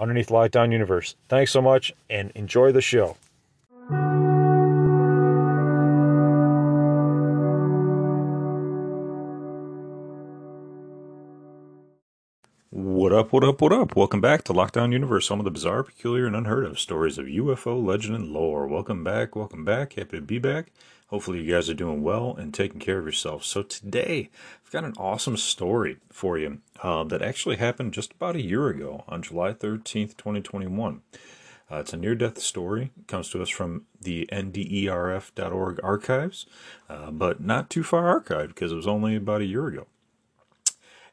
underneath Lockdown Universe. Thanks so much and enjoy the show. What up, what up, what up? Welcome back to Lockdown Universe, home of the bizarre, peculiar, and unheard of stories of UFO legend and lore. Welcome back, welcome back. Happy to be back. Hopefully, you guys are doing well and taking care of yourselves. So, today, I've got an awesome story for you uh, that actually happened just about a year ago on July 13th, 2021. Uh, it's a near death story. It comes to us from the nderf.org archives, uh, but not too far archived because it was only about a year ago.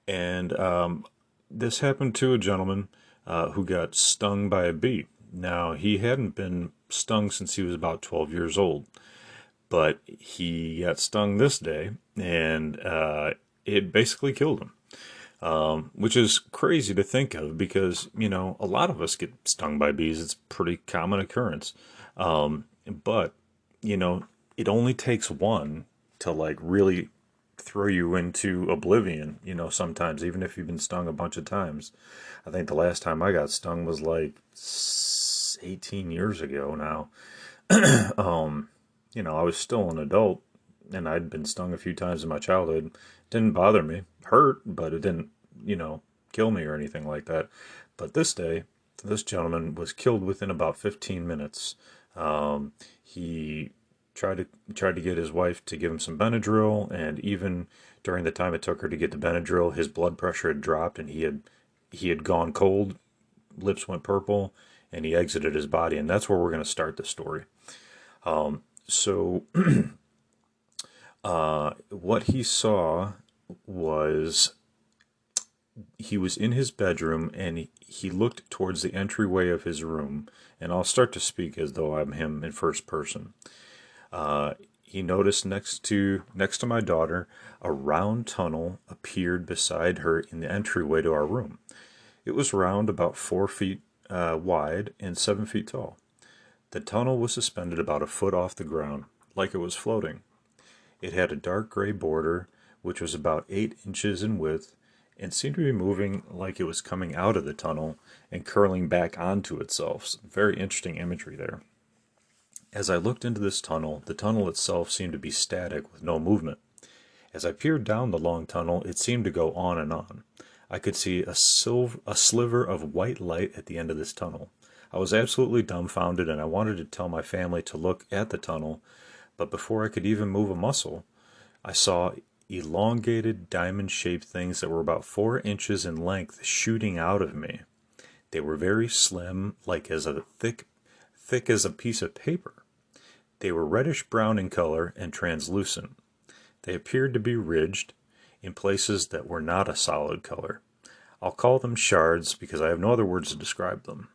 And um, this happened to a gentleman uh, who got stung by a bee. Now, he hadn't been stung since he was about 12 years old, but he got stung this day and uh, it basically killed him. Um, which is crazy to think of because, you know, a lot of us get stung by bees. It's a pretty common occurrence. Um, but, you know, it only takes one to like really throw you into oblivion, you know, sometimes, even if you've been stung a bunch of times. I think the last time I got stung was like 18 years ago now. um, you know, I was still an adult and I'd been stung a few times in my childhood. It didn't bother me, hurt, but it didn't, you know, kill me or anything like that. But this day, this gentleman was killed within about 15 minutes. Um, he tried to tried to get his wife to give him some Benadryl, and even during the time it took her to get the Benadryl, his blood pressure had dropped, and he had he had gone cold, lips went purple, and he exited his body, and that's where we're going to start the story. Um, so, uh, what he saw was he was in his bedroom and he, he looked towards the entryway of his room and i'll start to speak as though i'm him in first person uh, he noticed next to next to my daughter a round tunnel appeared beside her in the entryway to our room. It was round, about four feet uh, wide and seven feet tall. The tunnel was suspended about a foot off the ground, like it was floating. It had a dark gray border, which was about eight inches in width, and seemed to be moving like it was coming out of the tunnel and curling back onto itself. Very interesting imagery there. As I looked into this tunnel, the tunnel itself seemed to be static with no movement. As I peered down the long tunnel, it seemed to go on and on. I could see a, silver, a sliver of white light at the end of this tunnel. I was absolutely dumbfounded and I wanted to tell my family to look at the tunnel, but before I could even move a muscle, I saw elongated diamond shaped things that were about four inches in length shooting out of me. They were very slim, like as a thick thick as a piece of paper. They were reddish brown in color and translucent. They appeared to be ridged in places that were not a solid color. I'll call them shards because I have no other words to describe them.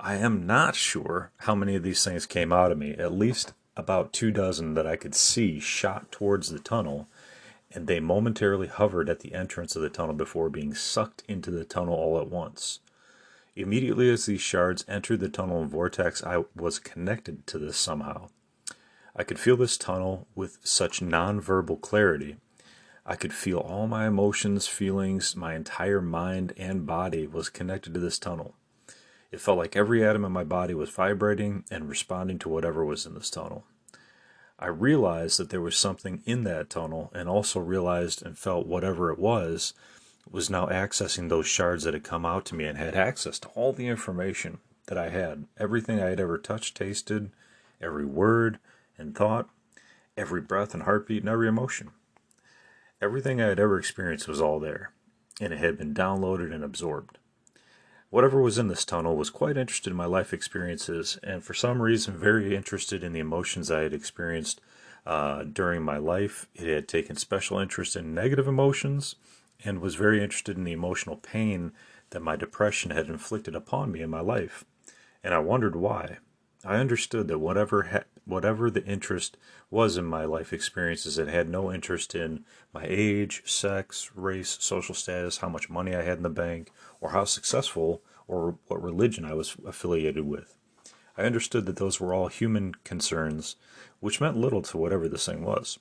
I am not sure how many of these things came out of me, at least about two dozen that I could see shot towards the tunnel, and they momentarily hovered at the entrance of the tunnel before being sucked into the tunnel all at once. Immediately as these shards entered the tunnel and vortex, I was connected to this somehow. I could feel this tunnel with such nonverbal clarity. I could feel all my emotions, feelings, my entire mind and body was connected to this tunnel. It felt like every atom in my body was vibrating and responding to whatever was in this tunnel. I realized that there was something in that tunnel and also realized and felt whatever it was was now accessing those shards that had come out to me and had access to all the information that I had. Everything I had ever touched, tasted, every word and thought, every breath and heartbeat and every emotion. Everything I had ever experienced was all there, and it had been downloaded and absorbed. Whatever was in this tunnel was quite interested in my life experiences, and for some reason, very interested in the emotions I had experienced uh, during my life. It had taken special interest in negative emotions and was very interested in the emotional pain that my depression had inflicted upon me in my life. and I wondered why. I understood that whatever ha- whatever the interest was in my life experiences, it had no interest in my age, sex, race, social status, how much money I had in the bank, or how successful or what religion I was affiliated with. I understood that those were all human concerns, which meant little to whatever this thing was.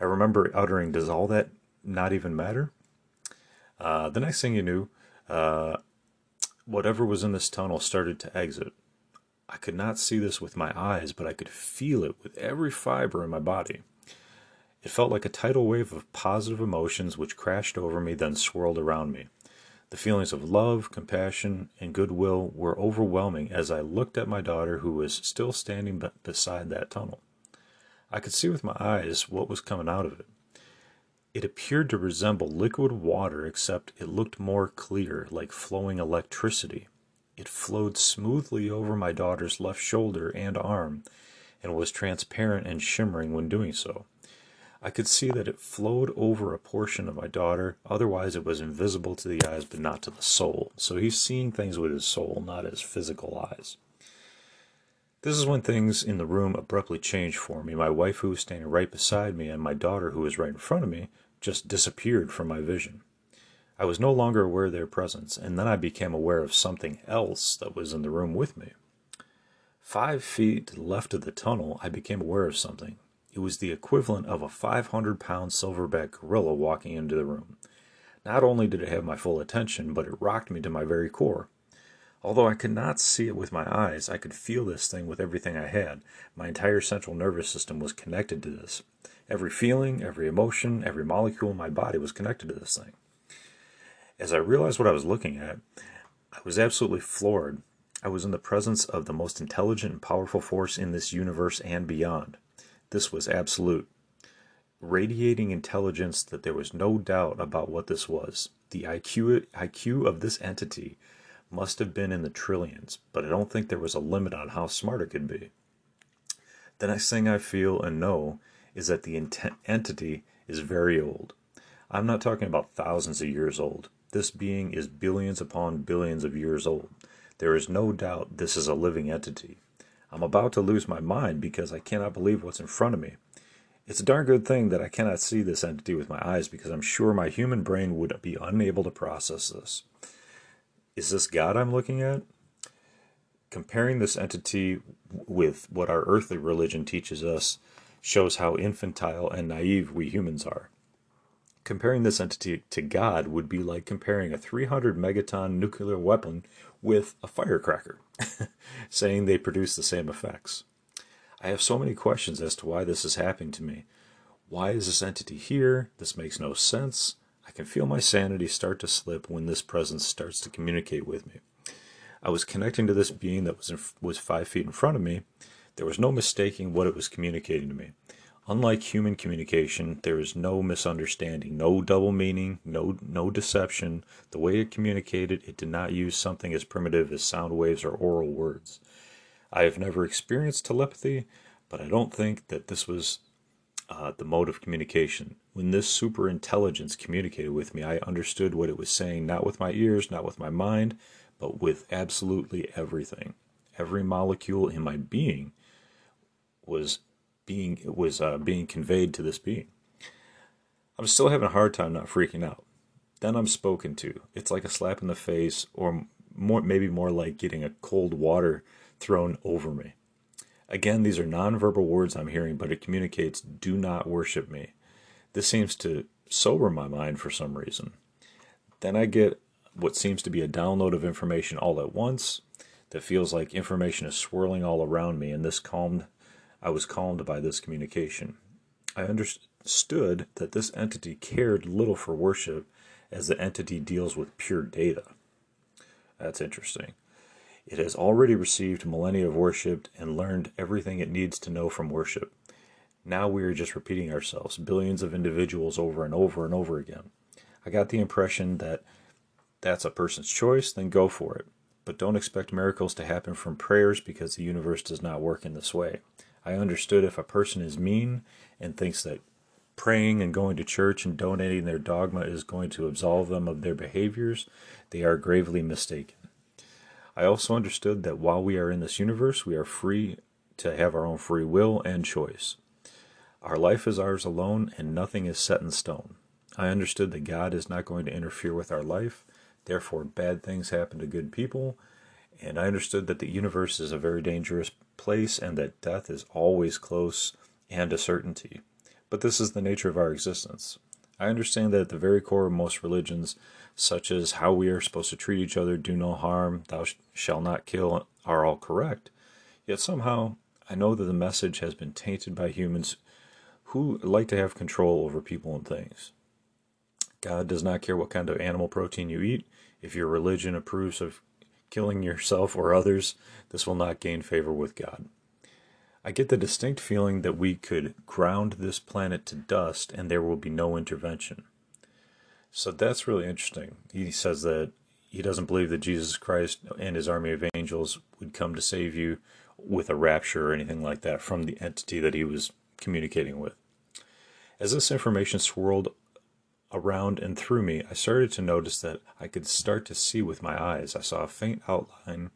I remember uttering, Does all that not even matter? Uh, the next thing you knew, uh, whatever was in this tunnel started to exit. I could not see this with my eyes, but I could feel it with every fiber in my body. It felt like a tidal wave of positive emotions which crashed over me, then swirled around me. The feelings of love, compassion, and goodwill were overwhelming as I looked at my daughter, who was still standing b- beside that tunnel. I could see with my eyes what was coming out of it. It appeared to resemble liquid water, except it looked more clear, like flowing electricity. It flowed smoothly over my daughter's left shoulder and arm, and was transparent and shimmering when doing so. I could see that it flowed over a portion of my daughter, otherwise, it was invisible to the eyes but not to the soul. So he's seeing things with his soul, not his physical eyes. This is when things in the room abruptly changed for me. My wife, who was standing right beside me, and my daughter, who was right in front of me, just disappeared from my vision. I was no longer aware of their presence, and then I became aware of something else that was in the room with me. Five feet left of the tunnel, I became aware of something. It was the equivalent of a 500 pound silverback gorilla walking into the room. Not only did it have my full attention, but it rocked me to my very core. Although I could not see it with my eyes, I could feel this thing with everything I had. My entire central nervous system was connected to this. Every feeling, every emotion, every molecule in my body was connected to this thing. As I realized what I was looking at, I was absolutely floored. I was in the presence of the most intelligent and powerful force in this universe and beyond. This was absolute. Radiating intelligence that there was no doubt about what this was. The IQ, IQ of this entity must have been in the trillions, but I don't think there was a limit on how smart it could be. The next thing I feel and know is that the entity is very old. I'm not talking about thousands of years old. This being is billions upon billions of years old. There is no doubt this is a living entity. I'm about to lose my mind because I cannot believe what's in front of me. It's a darn good thing that I cannot see this entity with my eyes because I'm sure my human brain would be unable to process this. Is this God I'm looking at? Comparing this entity with what our earthly religion teaches us shows how infantile and naive we humans are. Comparing this entity to God would be like comparing a 300 megaton nuclear weapon with a firecracker, saying they produce the same effects. I have so many questions as to why this is happening to me. Why is this entity here? This makes no sense. I can feel my sanity start to slip when this presence starts to communicate with me. I was connecting to this being that was in, was five feet in front of me. There was no mistaking what it was communicating to me. Unlike human communication, there is no misunderstanding, no double meaning, no no deception. The way it communicated, it did not use something as primitive as sound waves or oral words. I have never experienced telepathy, but I don't think that this was uh, the mode of communication. When this superintelligence communicated with me, I understood what it was saying, not with my ears, not with my mind, but with absolutely everything. Every molecule in my being was being it was uh, being conveyed to this being. I'm still having a hard time not freaking out. Then I'm spoken to. It's like a slap in the face, or more, maybe more like getting a cold water thrown over me. Again, these are nonverbal words I'm hearing, but it communicates do not worship me. This seems to sober my mind for some reason. Then I get what seems to be a download of information all at once that feels like information is swirling all around me, and this calmed I was calmed by this communication. I understood that this entity cared little for worship as the entity deals with pure data. That's interesting. It has already received millennia of worship and learned everything it needs to know from worship. Now we are just repeating ourselves, billions of individuals over and over and over again. I got the impression that that's a person's choice, then go for it. But don't expect miracles to happen from prayers because the universe does not work in this way. I understood if a person is mean and thinks that praying and going to church and donating their dogma is going to absolve them of their behaviors, they are gravely mistaken. I also understood that while we are in this universe, we are free to have our own free will and choice. Our life is ours alone, and nothing is set in stone. I understood that God is not going to interfere with our life, therefore, bad things happen to good people. And I understood that the universe is a very dangerous place and that death is always close and a certainty. But this is the nature of our existence. I understand that at the very core of most religions, such as how we are supposed to treat each other, do no harm, thou shalt not kill, are all correct. Yet somehow, I know that the message has been tainted by humans who like to have control over people and things. God does not care what kind of animal protein you eat. If your religion approves of killing yourself or others, this will not gain favor with God. I get the distinct feeling that we could ground this planet to dust and there will be no intervention. So that's really interesting. He says that he doesn't believe that Jesus Christ and his army of angels would come to save you with a rapture or anything like that from the entity that he was communicating with. As this information swirled around and through me, I started to notice that I could start to see with my eyes. I saw a faint outline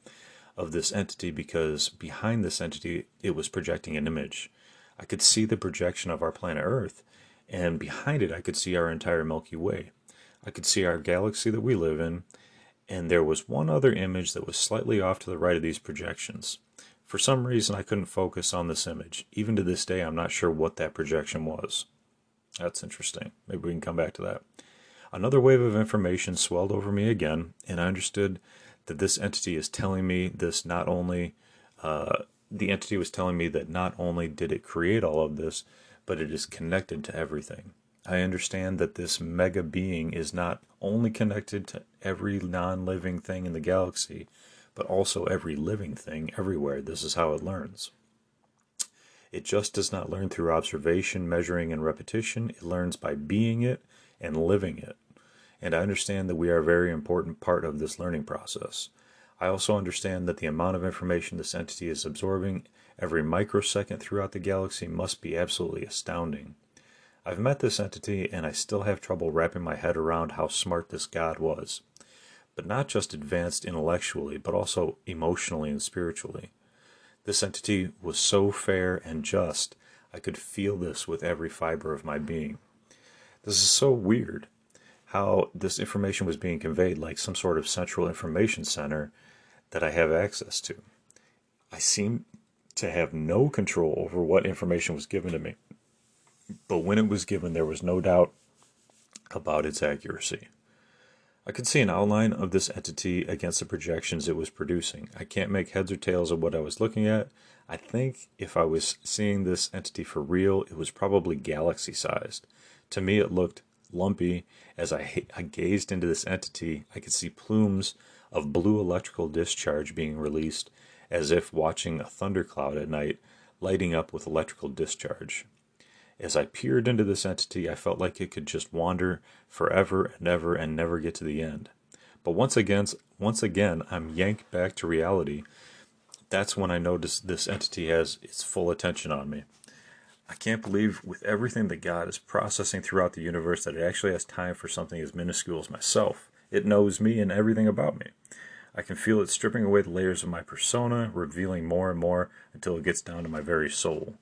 of this entity because behind this entity it was projecting an image. I could see the projection of our planet Earth, and behind it I could see our entire Milky Way. I could see our galaxy that we live in, and there was one other image that was slightly off to the right of these projections. For some reason, I couldn't focus on this image. Even to this day, I'm not sure what that projection was. That's interesting. Maybe we can come back to that. Another wave of information swelled over me again, and I understood that this entity is telling me this not only uh, the entity was telling me that not only did it create all of this, but it is connected to everything. I understand that this mega being is not only connected to every non living thing in the galaxy, but also every living thing everywhere. This is how it learns. It just does not learn through observation, measuring, and repetition. It learns by being it and living it and I understand that we are a very important part of this learning process. I also understand that the amount of information this entity is absorbing every microsecond throughout the galaxy must be absolutely astounding. I've met this entity and I still have trouble wrapping my head around how smart this God was. But not just advanced intellectually, but also emotionally and spiritually. This entity was so fair and just, I could feel this with every fiber of my being. This is so weird how this information was being conveyed like some sort of central information center that I have access to. I seem to have no control over what information was given to me. But when it was given, there was no doubt about its accuracy. I could see an outline of this entity against the projections it was producing. I can't make heads or tails of what I was looking at. I think if I was seeing this entity for real, it was probably galaxy sized. To me, it looked lumpy. As I, I gazed into this entity, I could see plumes of blue electrical discharge being released, as if watching a thundercloud at night, lighting up with electrical discharge. As I peered into this entity, I felt like it could just wander forever and ever and never get to the end. But once again, once again, I'm yanked back to reality. That's when I notice this entity has its full attention on me. I can't believe with everything that God is processing throughout the universe that it actually has time for something as minuscule as myself. It knows me and everything about me. I can feel it stripping away the layers of my persona, revealing more and more until it gets down to my very soul.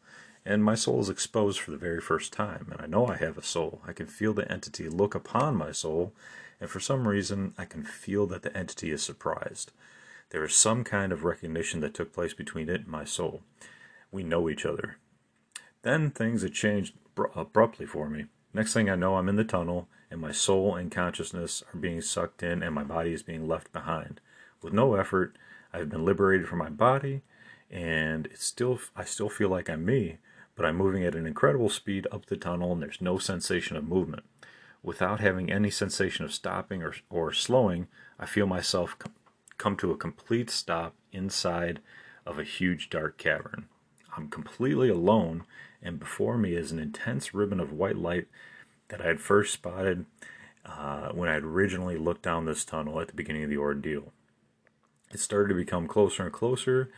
And my soul is exposed for the very first time, and I know I have a soul. I can feel the entity look upon my soul, and for some reason, I can feel that the entity is surprised. There is some kind of recognition that took place between it and my soul. We know each other. Then things had changed abruptly for me. Next thing I know, I'm in the tunnel, and my soul and consciousness are being sucked in, and my body is being left behind. With no effort, I've been liberated from my body, and it's still I still feel like I'm me, but I'm moving at an incredible speed up the tunnel, and there's no sensation of movement. Without having any sensation of stopping or, or slowing, I feel myself come to a complete stop inside of a huge dark cavern. I'm completely alone and before me is an intense ribbon of white light that I had first spotted uh, when I had originally looked down this tunnel at the beginning of the ordeal. It started to become closer and closer,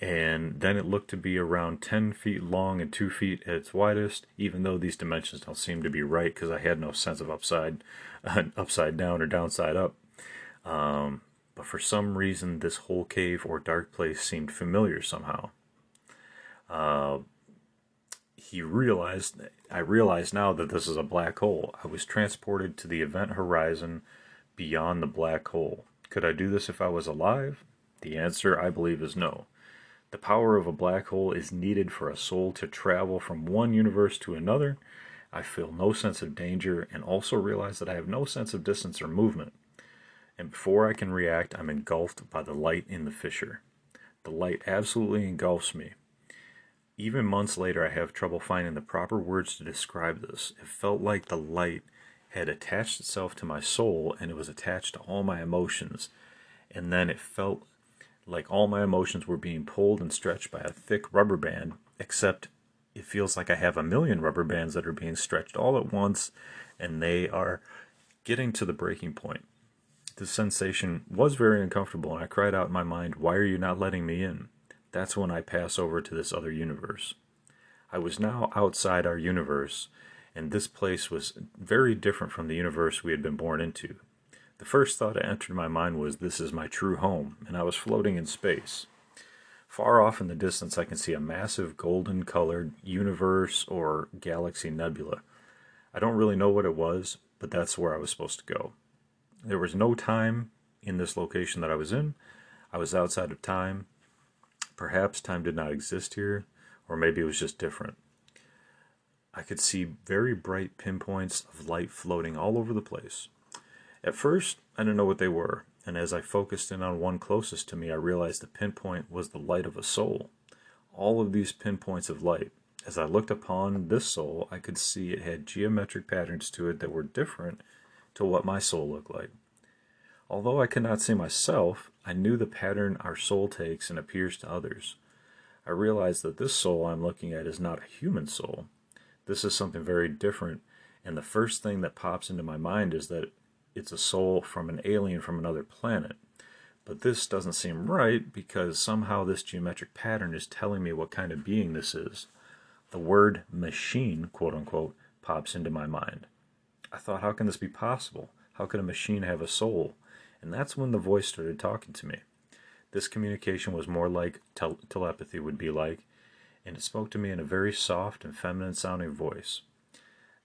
and then it looked to be around 10 feet long and 2 feet at its widest, even though these dimensions don't seem to be right because I had no sense of upside, upside down or downside up. Um, but for some reason, this whole cave or dark place seemed familiar somehow. Uh, he realized, I realized now that this is a black hole. I was transported to the event horizon beyond the black hole. Could I do this if I was alive? The answer, I believe, is no. The power of a black hole is needed for a soul to travel from one universe to another. I feel no sense of danger and also realize that I have no sense of distance or movement. And before I can react, I'm engulfed by the light in the fissure. The light absolutely engulfs me. Even months later, I have trouble finding the proper words to describe this. It felt like the light had attached itself to my soul and it was attached to all my emotions. And then it felt like all my emotions were being pulled and stretched by a thick rubber band, except it feels like I have a million rubber bands that are being stretched all at once and they are getting to the breaking point. The sensation was very uncomfortable, and I cried out in my mind, Why are you not letting me in? That's when I pass over to this other universe. I was now outside our universe, and this place was very different from the universe we had been born into. The first thought that entered my mind was, This is my true home, and I was floating in space. Far off in the distance, I can see a massive golden colored universe or galaxy nebula. I don't really know what it was, but that's where I was supposed to go. There was no time in this location that I was in. I was outside of time. Perhaps time did not exist here, or maybe it was just different. I could see very bright pinpoints of light floating all over the place. At first, I didn't know what they were, and as I focused in on one closest to me, I realized the pinpoint was the light of a soul. All of these pinpoints of light. As I looked upon this soul, I could see it had geometric patterns to it that were different to what my soul looked like. Although I could not see myself, I knew the pattern our soul takes and appears to others. I realized that this soul I'm looking at is not a human soul. This is something very different, and the first thing that pops into my mind is that it's a soul from an alien from another planet. But this doesn't seem right because somehow this geometric pattern is telling me what kind of being this is. The word machine, quote unquote, pops into my mind. I thought, how can this be possible? How could a machine have a soul? And that's when the voice started talking to me. This communication was more like tel- telepathy would be like, and it spoke to me in a very soft and feminine sounding voice.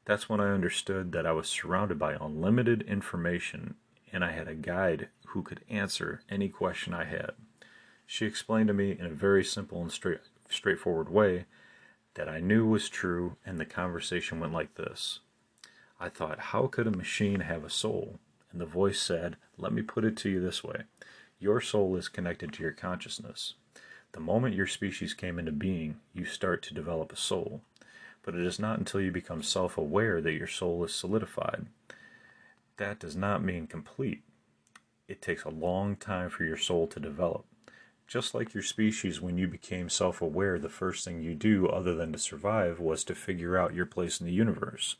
That's when I understood that I was surrounded by unlimited information and I had a guide who could answer any question I had. She explained to me in a very simple and straight, straightforward way that I knew was true, and the conversation went like this I thought, how could a machine have a soul? And the voice said, Let me put it to you this way Your soul is connected to your consciousness. The moment your species came into being, you start to develop a soul but it is not until you become self aware that your soul is solidified. That does not mean complete. It takes a long time for your soul to develop. Just like your species, when you became self aware, the first thing you do, other than to survive, was to figure out your place in the universe.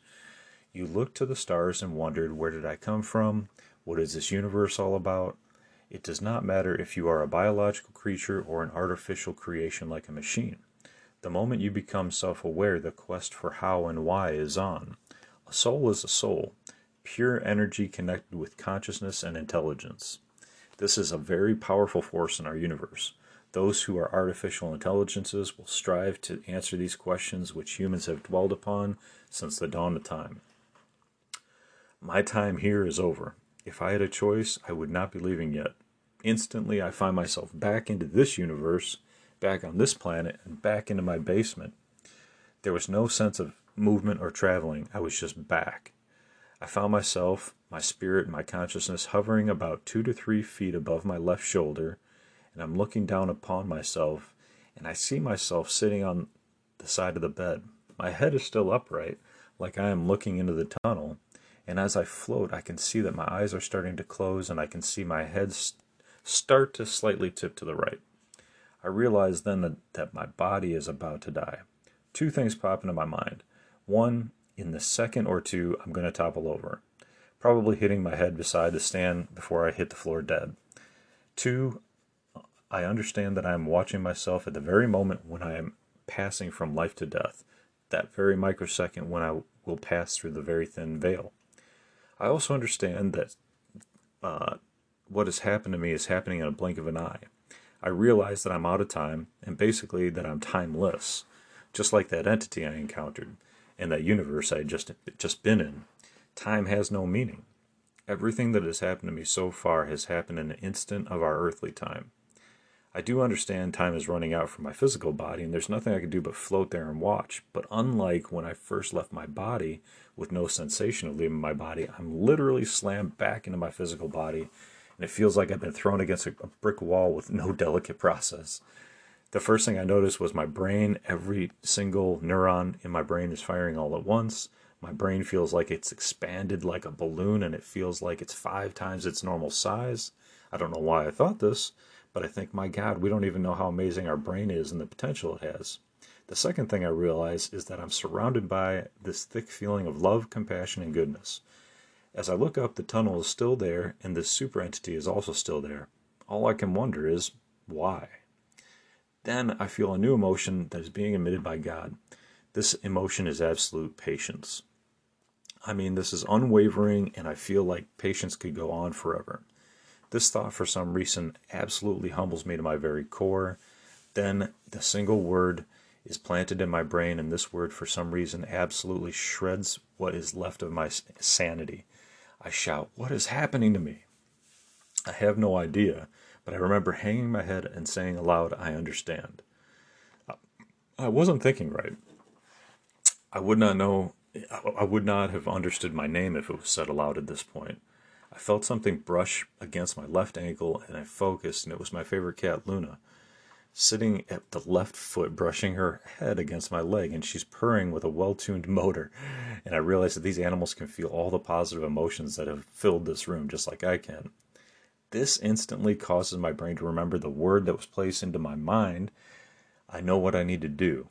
You looked to the stars and wondered, Where did I come from? What is this universe all about? It does not matter if you are a biological creature or an artificial creation like a machine. The moment you become self aware, the quest for how and why is on. A soul is a soul, pure energy connected with consciousness and intelligence. This is a very powerful force in our universe. Those who are artificial intelligences will strive to answer these questions which humans have dwelled upon since the dawn of time. My time here is over. If I had a choice, I would not be leaving yet. Instantly, I find myself back into this universe back on this planet and back into my basement. There was no sense of movement or traveling. I was just back. I found myself, my spirit, my consciousness hovering about two to three feet above my left shoulder, and I'm looking down upon myself, and I see myself sitting on the side of the bed. My head is still upright, like I am looking into the tunnel, and as I float, I can see that my eyes are starting to close, and I can see my head start to slightly tip to the right. I realize then that, that my body is about to die. Two things pop into my mind. One, in the second or two, I'm going to topple over, probably hitting my head beside the stand before I hit the floor dead. Two, I understand that I am watching myself at the very moment when I am passing from life to death, that very microsecond when I will pass through the very thin veil. I also understand that uh, what has happened to me is happening in a blink of an eye. I realize that I'm out of time and basically that I'm timeless, just like that entity I encountered and that universe I had just just been in. Time has no meaning. Everything that has happened to me so far has happened in an instant of our earthly time. I do understand time is running out for my physical body, and there's nothing I can do but float there and watch. But unlike when I first left my body with no sensation of leaving my body, I'm literally slammed back into my physical body, and it feels like I've been thrown against a brick wall with no delicate process. The first thing I noticed was my brain. Every single neuron in my brain is firing all at once. My brain feels like it's expanded like a balloon, and it feels like it's five times its normal size. I don't know why I thought this but I think, my God, we don't even know how amazing our brain is and the potential it has. The second thing I realize is that I'm surrounded by this thick feeling of love, compassion, and goodness. As I look up, the tunnel is still there, and this super entity is also still there. All I can wonder is, why? Then I feel a new emotion that is being emitted by God. This emotion is absolute patience. I mean, this is unwavering, and I feel like patience could go on forever. This thought, for some reason, absolutely humbles me to my very core. Then the single word is planted in my brain, and this word, for some reason, absolutely shreds what is left of my sanity. I shout, What is happening to me? I have no idea, but I remember hanging my head and saying aloud, I understand. I wasn't thinking right. I would not know, I would not have understood my name if it was said aloud at this point. I felt something brush against my left ankle and I focused, and it was my favorite cat, Luna, sitting at the left foot, brushing her head against my leg, and she's purring with a well tuned motor. And I realized that these animals can feel all the positive emotions that have filled this room, just like I can. This instantly causes my brain to remember the word that was placed into my mind. I know what I need to do.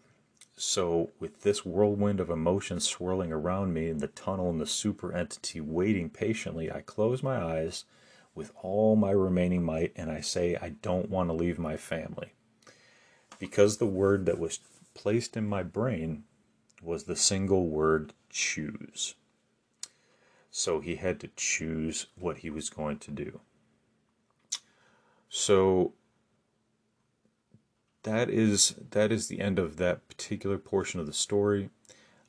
So, with this whirlwind of emotions swirling around me in the tunnel and the super entity waiting patiently, I close my eyes with all my remaining might and I say, I don't want to leave my family. Because the word that was placed in my brain was the single word choose. So he had to choose what he was going to do. So that is that is the end of that particular portion of the story.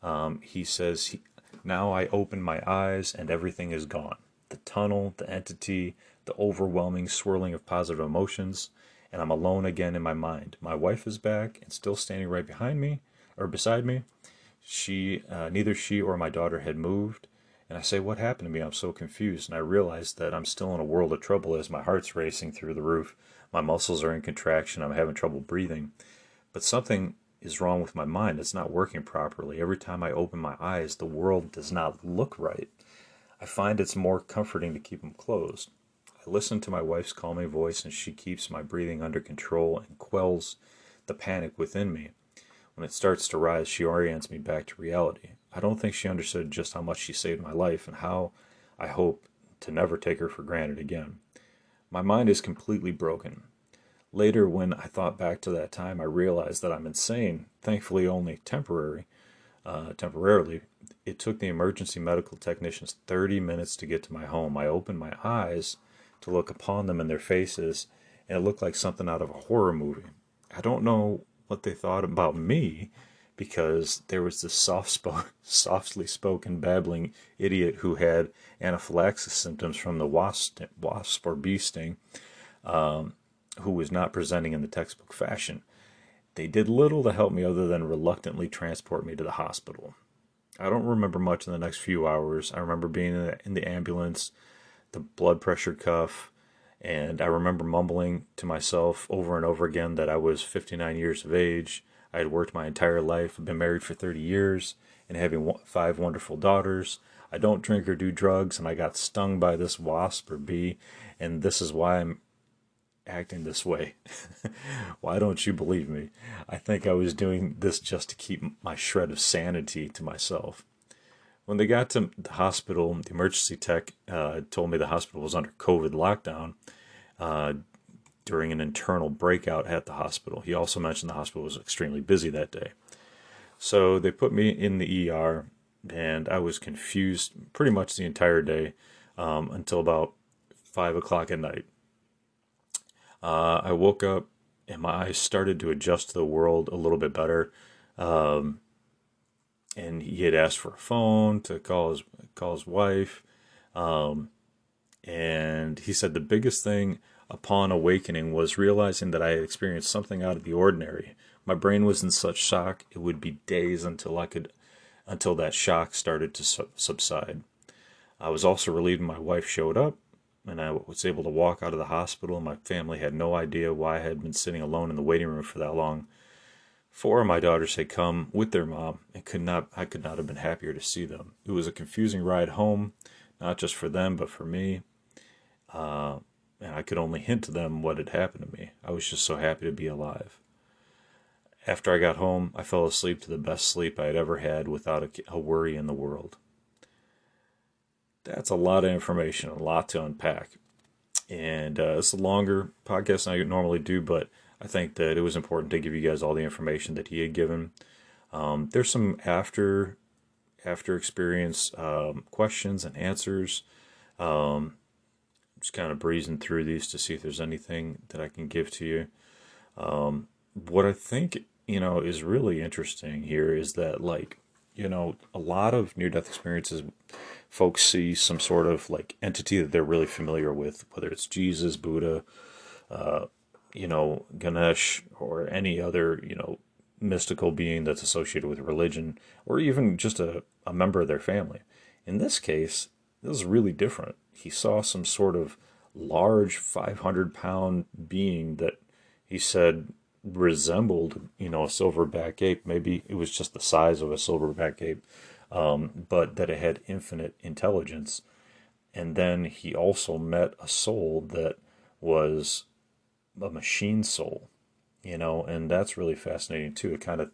Um, he says, "Now I open my eyes, and everything is gone. The tunnel, the entity, the overwhelming swirling of positive emotions, and I'm alone again in my mind. My wife is back and still standing right behind me or beside me. She, uh, neither she or my daughter had moved." And I say, What happened to me? I'm so confused. And I realize that I'm still in a world of trouble as my heart's racing through the roof. My muscles are in contraction. I'm having trouble breathing. But something is wrong with my mind. It's not working properly. Every time I open my eyes, the world does not look right. I find it's more comforting to keep them closed. I listen to my wife's calming voice, and she keeps my breathing under control and quells the panic within me. When it starts to rise, she orients me back to reality. I don't think she understood just how much she saved my life and how I hope to never take her for granted again. My mind is completely broken. Later, when I thought back to that time, I realized that I'm insane, thankfully only temporary, uh, temporarily. It took the emergency medical technicians 30 minutes to get to my home. I opened my eyes to look upon them in their faces, and it looked like something out of a horror movie. I don't know what they thought about me because there was this soft spo- softly spoken babbling idiot who had anaphylaxis symptoms from the wasp, wasp or bee sting, um, who was not presenting in the textbook fashion. They did little to help me other than reluctantly transport me to the hospital. I don't remember much in the next few hours. I remember being in the, in the ambulance, the blood pressure cuff, and I remember mumbling to myself over and over again that I was 59 years of age. I had worked my entire life, been married for 30 years, and having five wonderful daughters. I don't drink or do drugs, and I got stung by this wasp or bee, and this is why I'm acting this way. why don't you believe me? I think I was doing this just to keep my shred of sanity to myself. When they got to the hospital, the emergency tech uh, told me the hospital was under COVID lockdown uh, during an internal breakout at the hospital. He also mentioned the hospital was extremely busy that day. So they put me in the ER and I was confused pretty much the entire day um, until about five o'clock at night. Uh, I woke up and my eyes started to adjust to the world a little bit better. Um, and he had asked for a phone to call his call his wife. Um, and he said the biggest thing upon awakening was realizing that I had experienced something out of the ordinary. My brain was in such shock it would be days until I could until that shock started to subside. I was also relieved my wife showed up and I was able to walk out of the hospital. My family had no idea why I had been sitting alone in the waiting room for that long. Four of my daughters had come with their mom and could not I could not have been happier to see them. It was a confusing ride home, not just for them but for me. Uh, and I could only hint to them what had happened to me. I was just so happy to be alive. After I got home, I fell asleep to the best sleep I had ever had without a, a worry in the world. That's a lot of information, a lot to unpack. And uh, it's a longer podcast than I normally do, but I think that it was important to give you guys all the information that he had given. Um, there's some after after experience um, questions and answers. Um, just kind of breezing through these to see if there's anything that I can give to you. Um, what I think you know is really interesting here is that like you know a lot of near death experiences folks see some sort of like entity that they're really familiar with whether it's jesus buddha uh, you know ganesh or any other you know mystical being that's associated with religion or even just a, a member of their family in this case this is really different he saw some sort of large 500 pound being that he said resembled, you know, a silverback ape. Maybe it was just the size of a silverback ape, um, but that it had infinite intelligence. And then he also met a soul that was a machine soul, you know, and that's really fascinating too. It kind of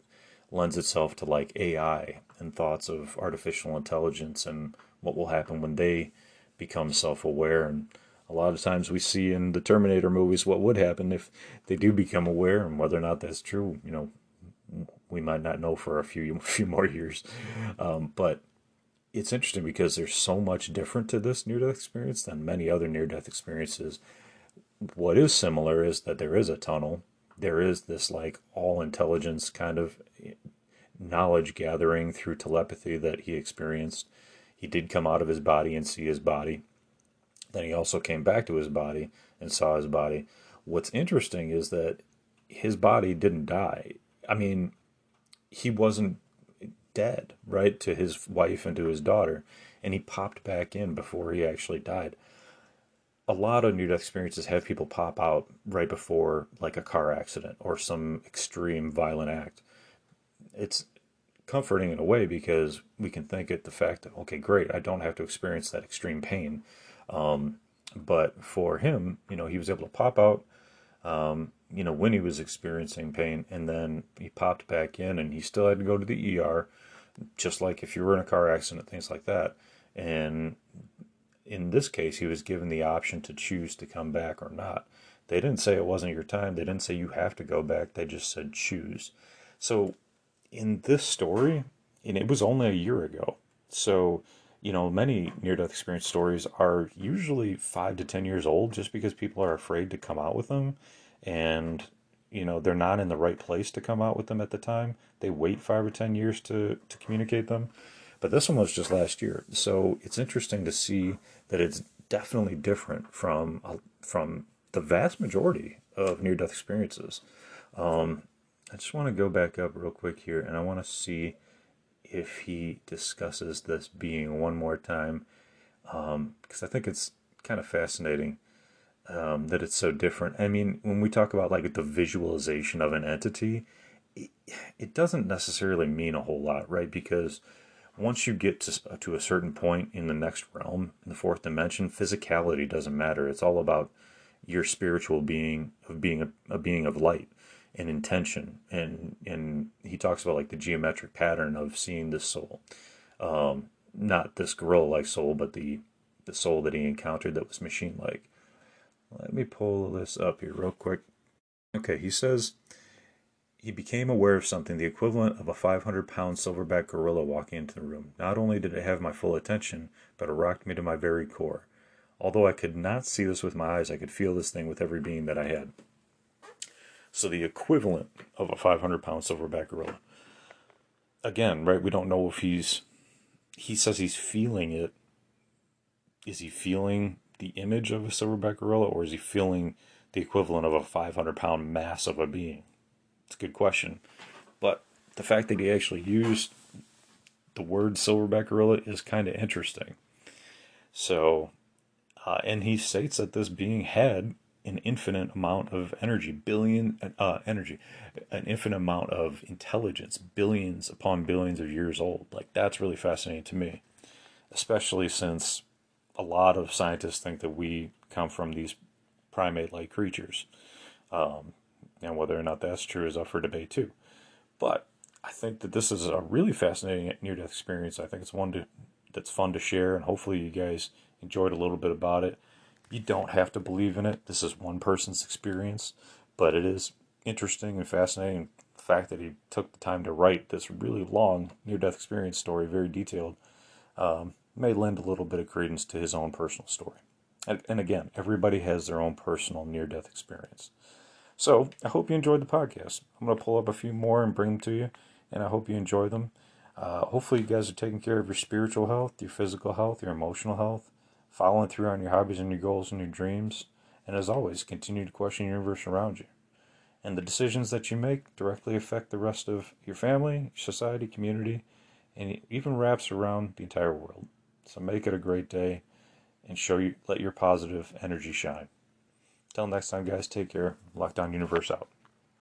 lends itself to like AI and thoughts of artificial intelligence and what will happen when they become self aware and a lot of times we see in the Terminator movies what would happen if they do become aware, and whether or not that's true, you know, we might not know for a few few more years. Um, but it's interesting because there's so much different to this near death experience than many other near death experiences. What is similar is that there is a tunnel. There is this like all intelligence kind of knowledge gathering through telepathy that he experienced. He did come out of his body and see his body then he also came back to his body and saw his body. What's interesting is that his body didn't die. I mean, he wasn't dead, right, to his wife and to his daughter, and he popped back in before he actually died. A lot of near death experiences have people pop out right before, like a car accident or some extreme violent act. It's comforting in a way because we can think at the fact that, okay, great, I don't have to experience that extreme pain. Um, but for him, you know, he was able to pop out, um, you know, when he was experiencing pain, and then he popped back in, and he still had to go to the ER, just like if you were in a car accident, things like that. And in this case, he was given the option to choose to come back or not. They didn't say it wasn't your time. They didn't say you have to go back. They just said choose. So in this story, and it was only a year ago. So you know, many near death experience stories are usually five to 10 years old just because people are afraid to come out with them. And, you know, they're not in the right place to come out with them at the time. They wait five or 10 years to, to communicate them. But this one was just last year. So it's interesting to see that it's definitely different from, uh, from the vast majority of near death experiences. Um, I just want to go back up real quick here and I want to see if he discusses this being one more time, because um, I think it's kind of fascinating um, that it's so different. I mean, when we talk about like the visualization of an entity, it, it doesn't necessarily mean a whole lot, right? Because once you get to, to a certain point in the next realm, in the fourth dimension, physicality doesn't matter. It's all about your spiritual being of being a, a being of light and intention. And and he talks about like the geometric pattern of seeing this soul. Um, not this gorilla like soul but the the soul that he encountered that was machine like let me pull this up here real quick. Okay he says he became aware of something the equivalent of a 500 pound silverback gorilla walking into the room not only did it have my full attention but it rocked me to my very core Although I could not see this with my eyes, I could feel this thing with every being that I had. So the equivalent of a 500 pound silverback gorilla. Again, right? We don't know if he's. He says he's feeling it. Is he feeling the image of a silverback gorilla, or is he feeling the equivalent of a 500 pound mass of a being? It's a good question. But the fact that he actually used the word silverback gorilla is kind of interesting. So, uh, and he states that this being had an infinite amount of energy, billion uh, energy, an infinite amount of intelligence, billions upon billions of years old. Like that's really fascinating to me, especially since a lot of scientists think that we come from these primate-like creatures, um, and whether or not that's true is up for debate too. But I think that this is a really fascinating near-death experience. I think it's one to, that's fun to share, and hopefully you guys enjoyed a little bit about it. You don't have to believe in it. This is one person's experience, but it is interesting and fascinating. The fact that he took the time to write this really long near-death experience story, very detailed, um, may lend a little bit of credence to his own personal story. And, and again, everybody has their own personal near-death experience. So I hope you enjoyed the podcast. I'm going to pull up a few more and bring them to you, and I hope you enjoy them. Uh, hopefully, you guys are taking care of your spiritual health, your physical health, your emotional health, following through on your hobbies and your goals and your dreams, and as always, continue to question the universe around you. And the decisions that you make directly affect the rest of your family, society, community, and even wraps around the entire world. So make it a great day and show you let your positive energy shine. Till next time, guys, take care. Lockdown Universe out.